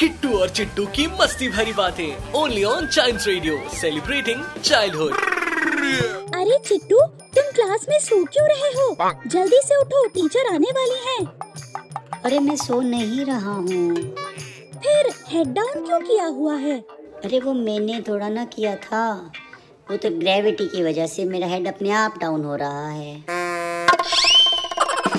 किट्टू और चिट्टू की मस्ती भरी बातें। Only on child radio celebrating childhood अरे चिट्टू तुम क्लास में सो क्यों रहे हो? जल्दी से उठो टीचर आने वाली है। अरे मैं सो नहीं रहा हूँ। फिर हेड डाउन क्यों किया हुआ है? अरे वो मैंने थोड़ा ना किया था। वो तो ग्रेविटी की वजह से मेरा हेड अपने आप डाउन हो रहा है।